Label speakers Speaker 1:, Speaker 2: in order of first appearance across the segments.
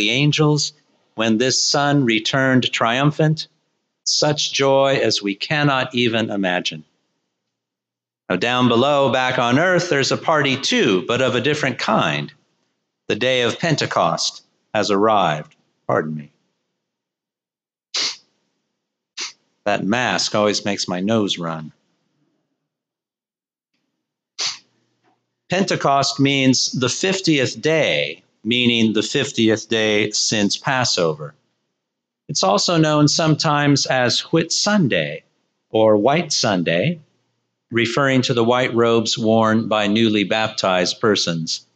Speaker 1: the angels when this Son returned triumphant, such joy as we cannot even imagine. Now, down below, back on earth, there's a party too, but of a different kind. The day of Pentecost has arrived. Pardon me. That mask always makes my nose run. Pentecost means the 50th day, meaning the 50th day since Passover. It's also known sometimes as Whit Sunday or White Sunday, referring to the white robes worn by newly baptized persons,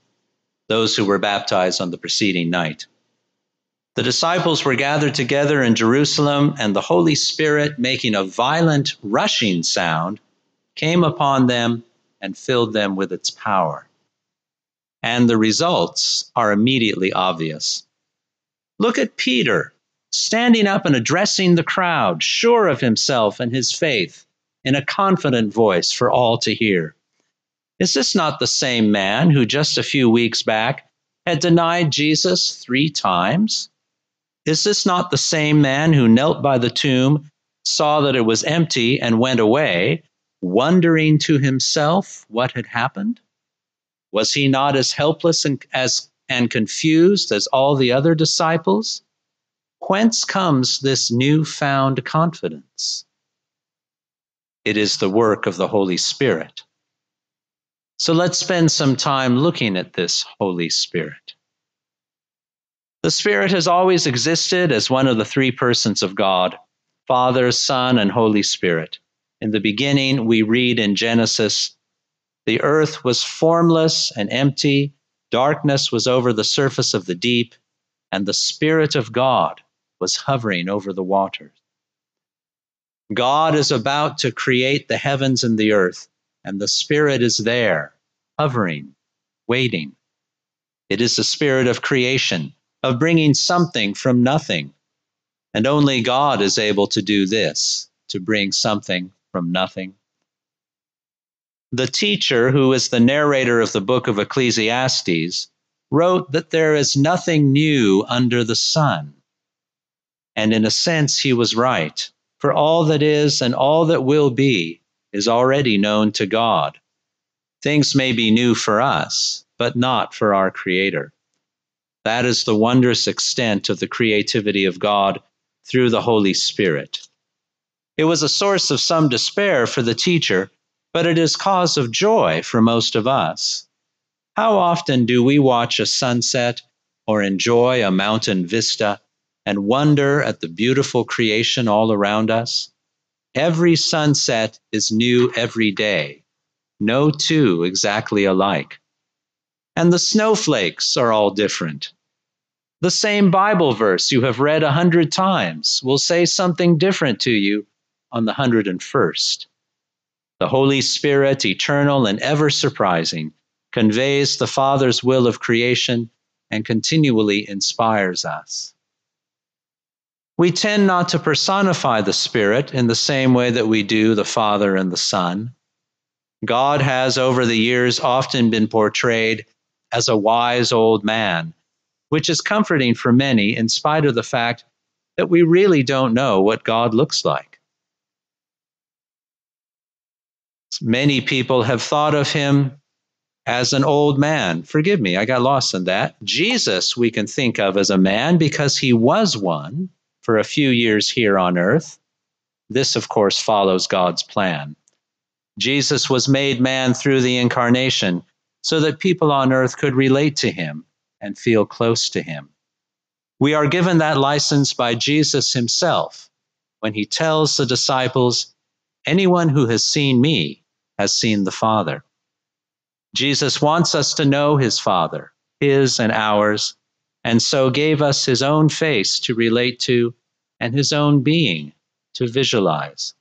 Speaker 1: those who were baptized on the preceding night. The disciples were gathered together in Jerusalem, and the Holy Spirit, making a violent rushing sound, came upon them and filled them with its power. And the results are immediately obvious. Look at Peter standing up and addressing the crowd, sure of himself and his faith, in a confident voice for all to hear. Is this not the same man who just a few weeks back had denied Jesus three times? Is this not the same man who knelt by the tomb, saw that it was empty, and went away, wondering to himself what had happened? Was he not as helpless and, as, and confused as all the other disciples? Whence comes this newfound confidence? It is the work of the Holy Spirit. So let's spend some time looking at this Holy Spirit. The Spirit has always existed as one of the three persons of God Father, Son, and Holy Spirit. In the beginning, we read in Genesis, the earth was formless and empty, darkness was over the surface of the deep, and the Spirit of God was hovering over the waters. God is about to create the heavens and the earth, and the Spirit is there, hovering, waiting. It is the spirit of creation, of bringing something from nothing. And only God is able to do this, to bring something from nothing. The teacher, who is the narrator of the book of Ecclesiastes, wrote that there is nothing new under the sun. And in a sense, he was right, for all that is and all that will be is already known to God. Things may be new for us, but not for our Creator. That is the wondrous extent of the creativity of God through the Holy Spirit. It was a source of some despair for the teacher, but it is cause of joy for most of us. How often do we watch a sunset or enjoy a mountain vista and wonder at the beautiful creation all around us? Every sunset is new every day, no two exactly alike. And the snowflakes are all different. The same Bible verse you have read a hundred times will say something different to you on the 101st. The Holy Spirit, eternal and ever surprising, conveys the Father's will of creation and continually inspires us. We tend not to personify the Spirit in the same way that we do the Father and the Son. God has, over the years, often been portrayed as a wise old man, which is comforting for many in spite of the fact that we really don't know what God looks like. Many people have thought of him as an old man. Forgive me, I got lost in that. Jesus, we can think of as a man because he was one for a few years here on earth. This, of course, follows God's plan. Jesus was made man through the incarnation so that people on earth could relate to him and feel close to him. We are given that license by Jesus himself when he tells the disciples, Anyone who has seen me has seen the Father. Jesus wants us to know his Father, his and ours, and so gave us his own face to relate to and his own being to visualize.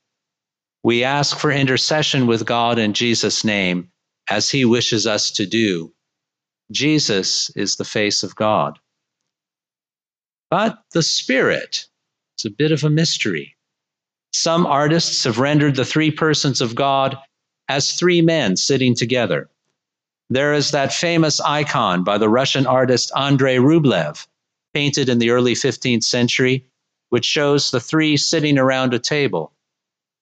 Speaker 1: We ask for intercession with God in Jesus' name as he wishes us to do. Jesus is the face of God. But the Spirit is a bit of a mystery. Some artists have rendered the three persons of God as three men sitting together. There is that famous icon by the Russian artist Andrei Rublev, painted in the early 15th century, which shows the three sitting around a table.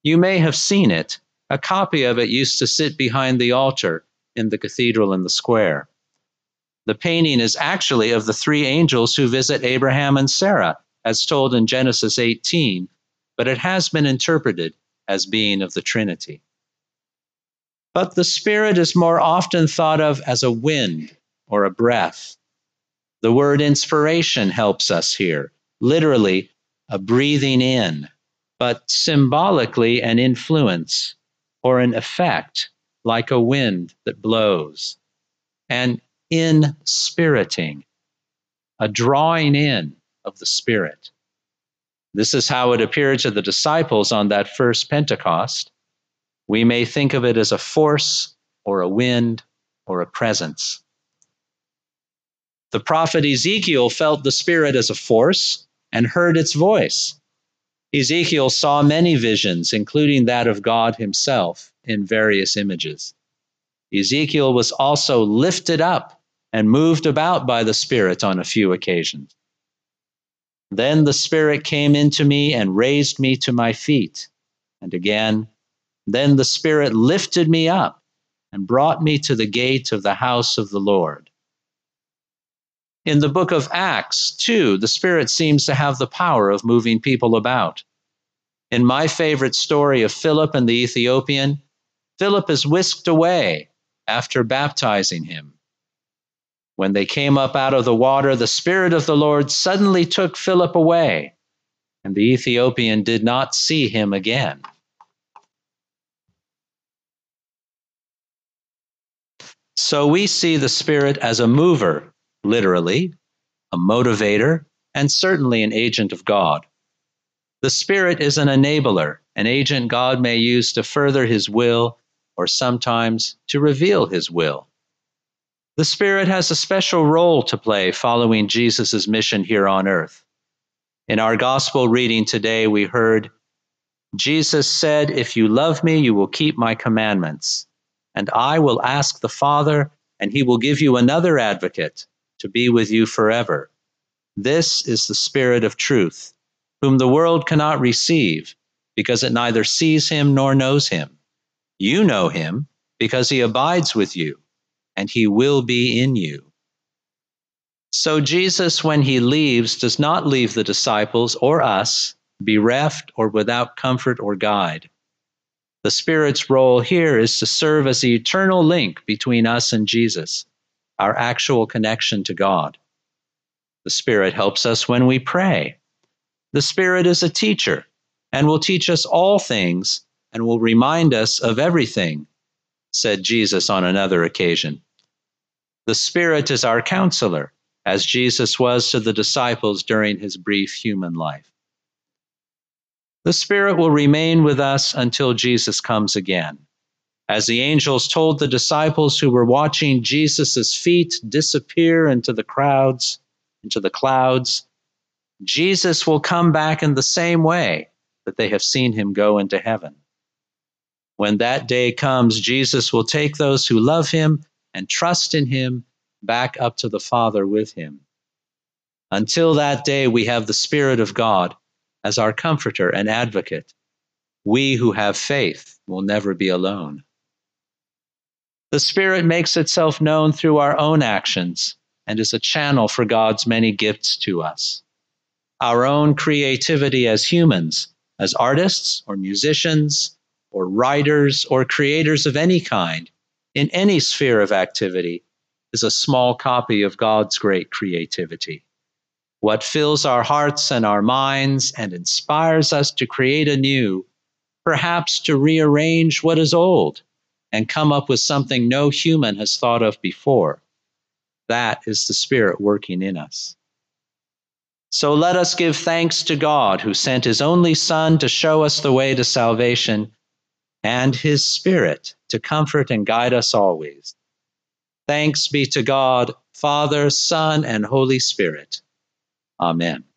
Speaker 1: You may have seen it. A copy of it used to sit behind the altar in the cathedral in the square. The painting is actually of the three angels who visit Abraham and Sarah, as told in Genesis 18, but it has been interpreted as being of the Trinity. But the Spirit is more often thought of as a wind or a breath. The word inspiration helps us here, literally, a breathing in, but symbolically, an influence or an effect, like a wind that blows. An inspiriting, a drawing in of the Spirit. This is how it appeared to the disciples on that first Pentecost. We may think of it as a force or a wind or a presence. The prophet Ezekiel felt the Spirit as a force and heard its voice. Ezekiel saw many visions, including that of God himself in various images. Ezekiel was also lifted up and moved about by the Spirit on a few occasions. Then the Spirit came into me and raised me to my feet. And again, then the Spirit lifted me up and brought me to the gate of the house of the Lord. In the book of Acts, too, the Spirit seems to have the power of moving people about. In my favorite story of Philip and the Ethiopian, Philip is whisked away after baptizing him. When they came up out of the water, the Spirit of the Lord suddenly took Philip away, and the Ethiopian did not see him again. So we see the Spirit as a mover, literally, a motivator, and certainly an agent of God. The Spirit is an enabler, an agent God may use to further His will or sometimes to reveal His will. The Spirit has a special role to play following Jesus' mission here on earth. In our gospel reading today, we heard, Jesus said, If you love me, you will keep my commandments. And I will ask the Father, and he will give you another advocate to be with you forever. This is the Spirit of truth, whom the world cannot receive, because it neither sees him nor knows him. You know him, because he abides with you, and he will be in you. So Jesus, when he leaves, does not leave the disciples or us bereft or without comfort or guide. The Spirit's role here is to serve as the eternal link between us and Jesus, our actual connection to God. The Spirit helps us when we pray. The Spirit is a teacher and will teach us all things and will remind us of everything, said Jesus on another occasion. The Spirit is our counselor, as Jesus was to the disciples during his brief human life. The Spirit will remain with us until Jesus comes again. As the angels told the disciples who were watching Jesus' feet disappear into the crowds, into the clouds, Jesus will come back in the same way that they have seen him go into heaven. When that day comes, Jesus will take those who love him and trust in him back up to the Father with him. Until that day, we have the Spirit of God as our comforter and advocate. We who have faith will never be alone. The Spirit makes itself known through our own actions and is a channel for God's many gifts to us. Our own creativity as humans, as artists or musicians or writers or creators of any kind, in any sphere of activity, is a small copy of God's great creativity what fills our hearts and our minds and inspires us to create anew, perhaps to rearrange what is old and come up with something no human has thought of before. That is the Spirit working in us. So let us give thanks to God who sent his only Son to show us the way to salvation and his Spirit to comfort and guide us always. Thanks be to God, Father, Son, and Holy Spirit Amen.